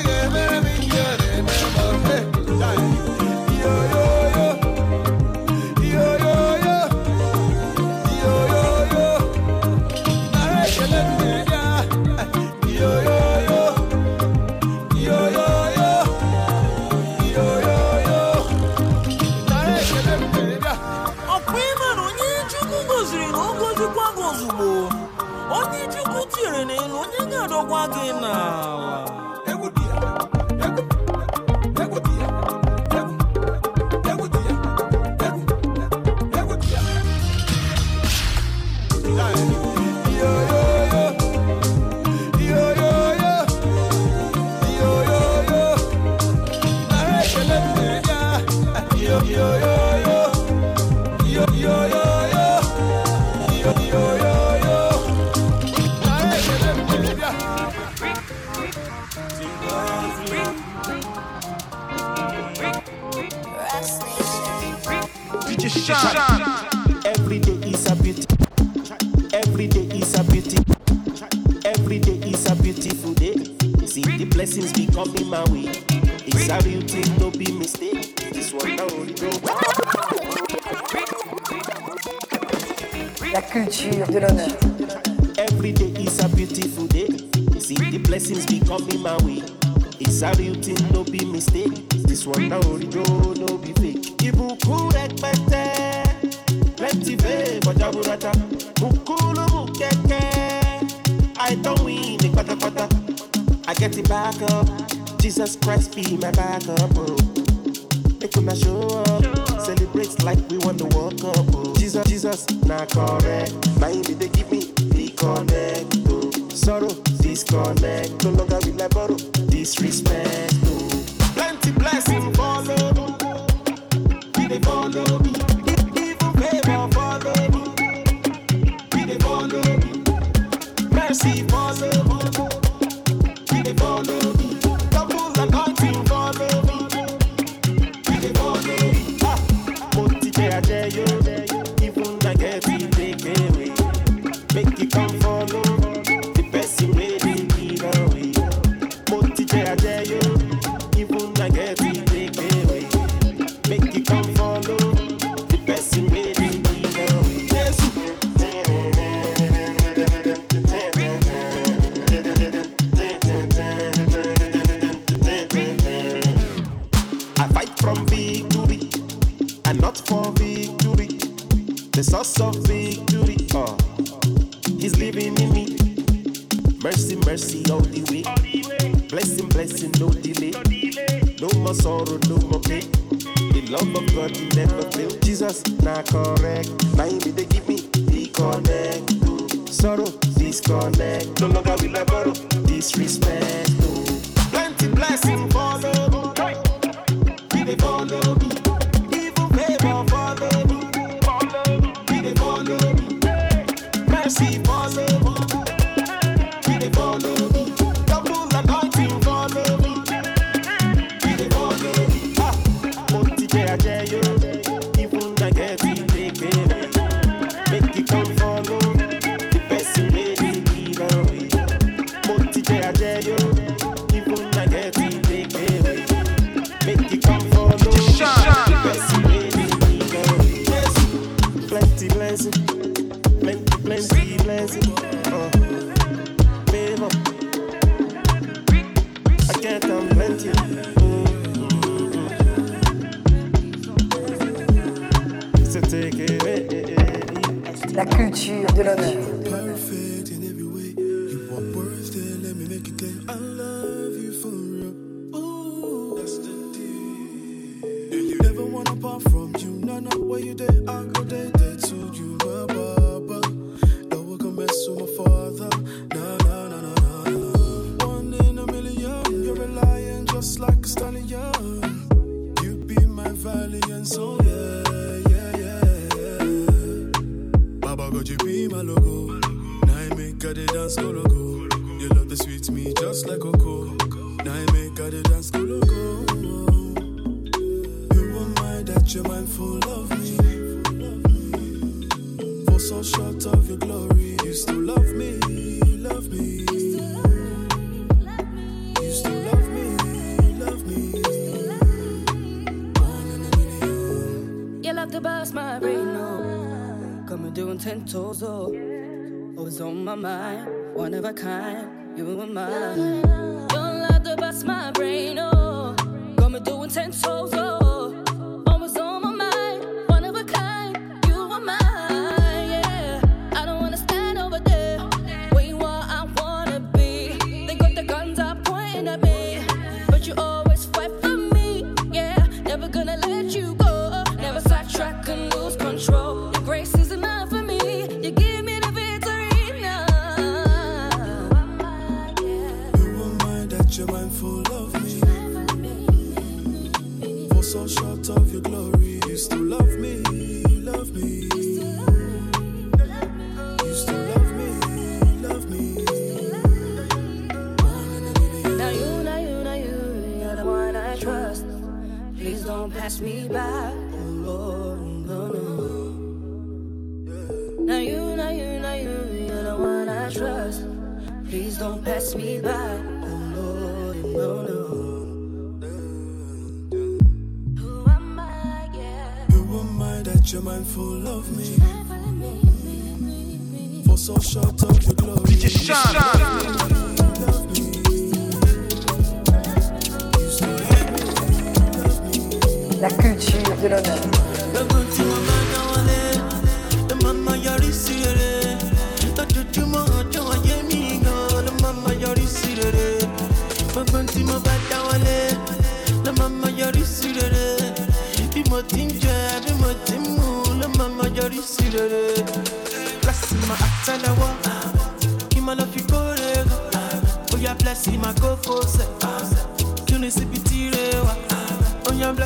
[SPEAKER 24] culture de l'honneur.
[SPEAKER 9] Every day is a beautiful day. See the blessings be coming my way. It's a routine, no disrespect. so
[SPEAKER 25] one
[SPEAKER 26] of
[SPEAKER 18] a kind. You were mine.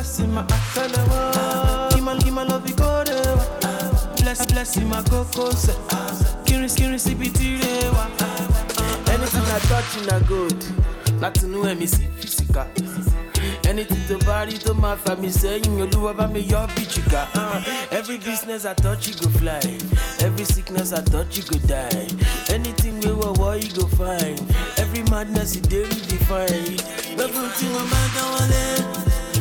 [SPEAKER 18] blessing my akalewa. Give eh, my give
[SPEAKER 8] my love ikorewa. Ah. Bless blessing my kokos. Kirin kirin sibitirewa. Anything I touch na gold. Láti inú ẹ̀mí sí fìsíkà. Anything to body to my family saying you do about me your bitch Every business I touch, you go fly Every sickness I touch, you go die Anything we were war you go find Every madness you dare define Everything I'm back I want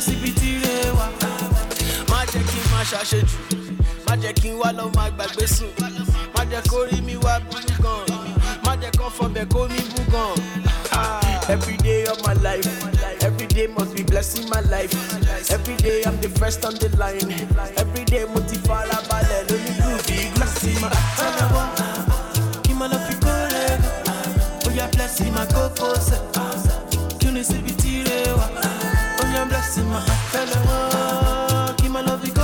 [SPEAKER 8] síbi tí wa. má jẹ́ kí ṣàṣejù má jẹ́ kí n wá lọ gbàgbé sùn má jẹ́ kó rí mi wá burú gan má jẹ́ kó fọbẹ̀ kó mi bú gan. Ah, every day of my life, every day must be blessing my life. Every day I'm the first on the line. Every day mo ti fara balẹ̀ lórí groovy glossy. Tẹ́lẹ̀ wọ́n kí n máa lọ fi kórè ó yá blessing my kókó.
[SPEAKER 27] my fellow Keep love
[SPEAKER 13] my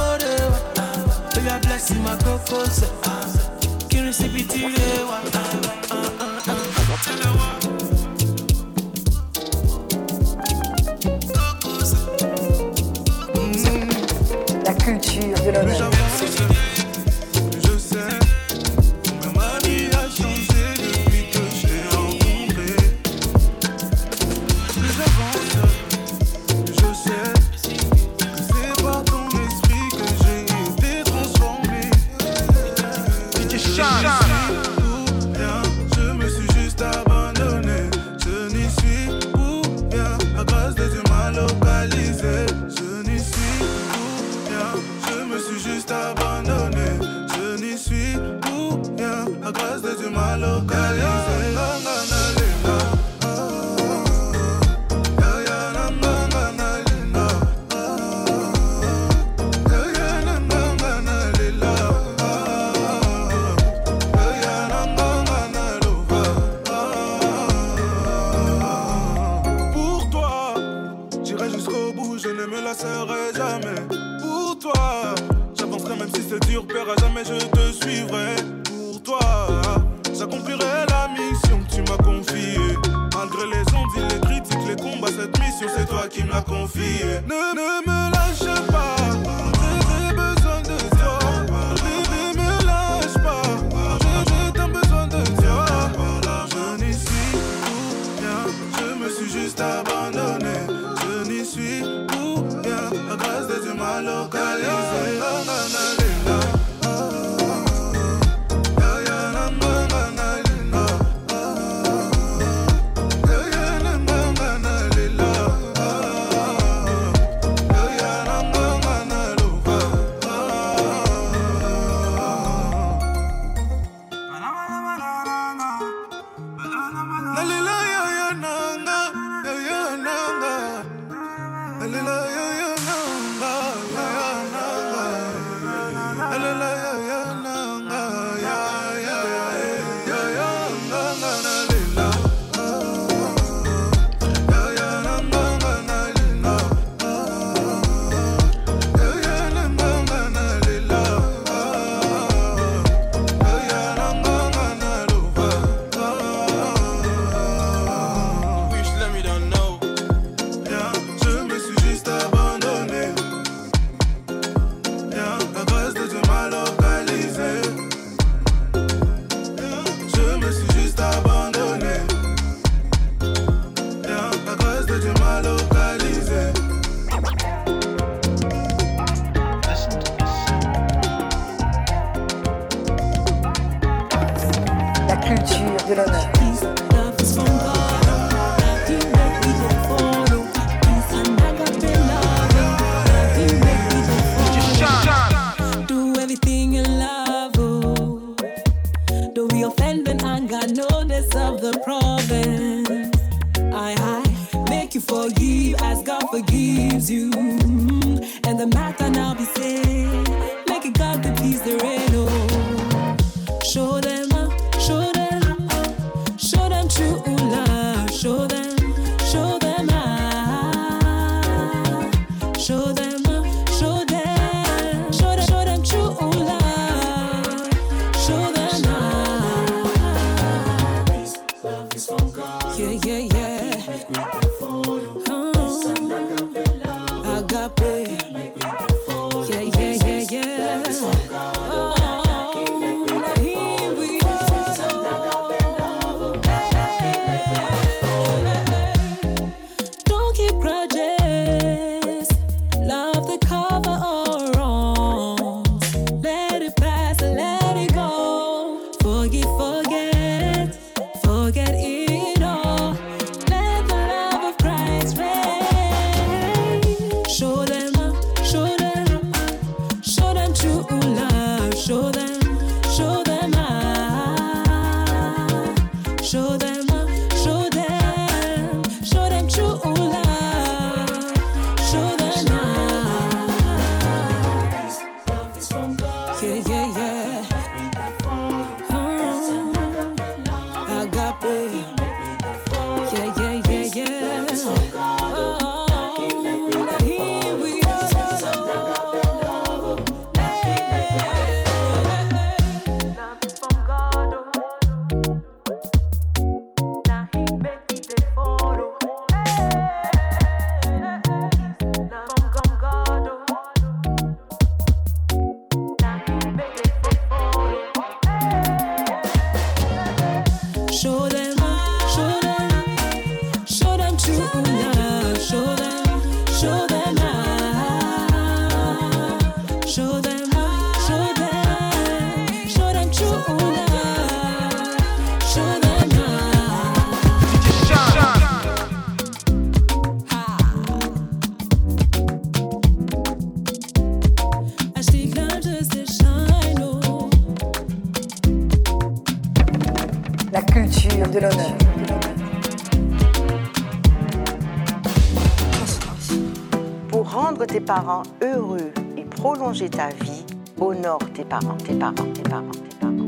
[SPEAKER 13] rendre tes parents heureux et prolonger ta vie, honore tes parents, tes parents, tes parents, tes parents.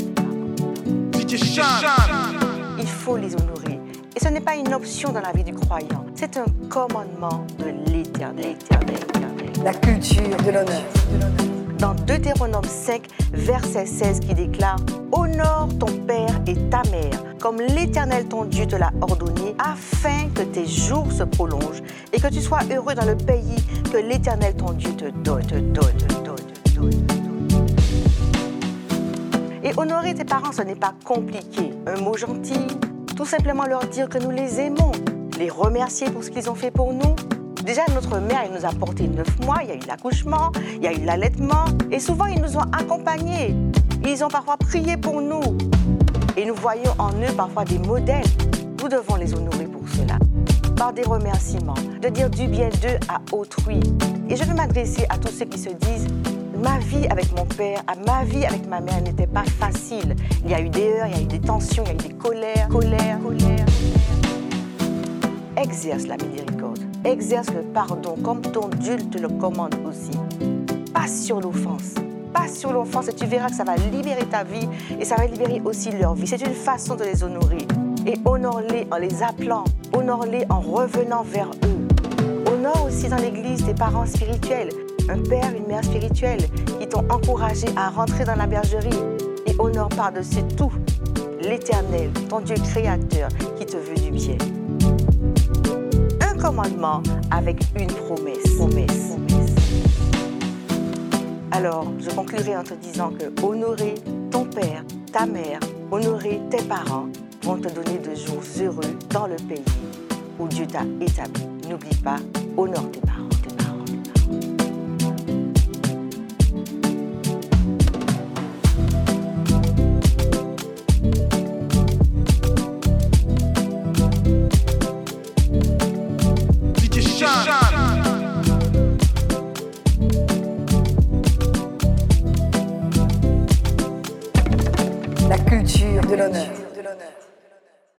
[SPEAKER 13] Tes parents. Il faut les honorer. Et ce n'est pas une option dans la vie du croyant, c'est un commandement de l'éternel.
[SPEAKER 2] La culture de l'honneur.
[SPEAKER 28] Dans Deutéronome 5, verset 16 qui déclare Honore ton père et ta mère comme l'Éternel ton Dieu te l'a ordonné, afin que tes jours se prolongent et que tu sois heureux dans le pays que l'Éternel ton Dieu te donne, te donne, te donne, te donne. Et honorer tes parents, ce n'est pas compliqué. Un mot gentil, tout simplement leur dire que nous les aimons, les remercier pour ce qu'ils ont fait pour nous. Déjà, notre mère, elle nous a porté neuf mois, il y a eu l'accouchement, il y a eu l'allaitement, et souvent, ils nous ont accompagnés. Ils ont parfois prié pour nous. Et nous voyons en eux parfois des modèles. Nous devons les honorer pour cela. Par des remerciements, de dire du bien d'eux à autrui. Et je veux m'adresser à tous ceux qui se disent Ma vie avec mon père, à ma vie avec ma mère n'était pas facile. Il y a eu des heures, il y a eu des tensions, il y a eu des colères, colères, colères. Exerce la miséricorde, exerce le pardon comme ton Dieu te le commande aussi. Passe sur l'offense, passe sur l'offense et tu verras que ça va libérer ta vie et ça va libérer aussi leur vie. C'est une façon de les honorer. Et honore-les en les appelant, honore-les en revenant vers eux. Honore aussi dans l'église tes parents spirituels, un père, une mère spirituelle qui t'ont encouragé à rentrer dans la bergerie. Et honore par-dessus tout l'éternel, ton Dieu créateur qui te veut du bien. Un commandement avec une promesse. Alors, je conclurai en te disant que honorer ton père, ta mère, honorer tes parents vont te donner de jours heureux dans le pays où Dieu t'a établi. N'oublie pas, honore tes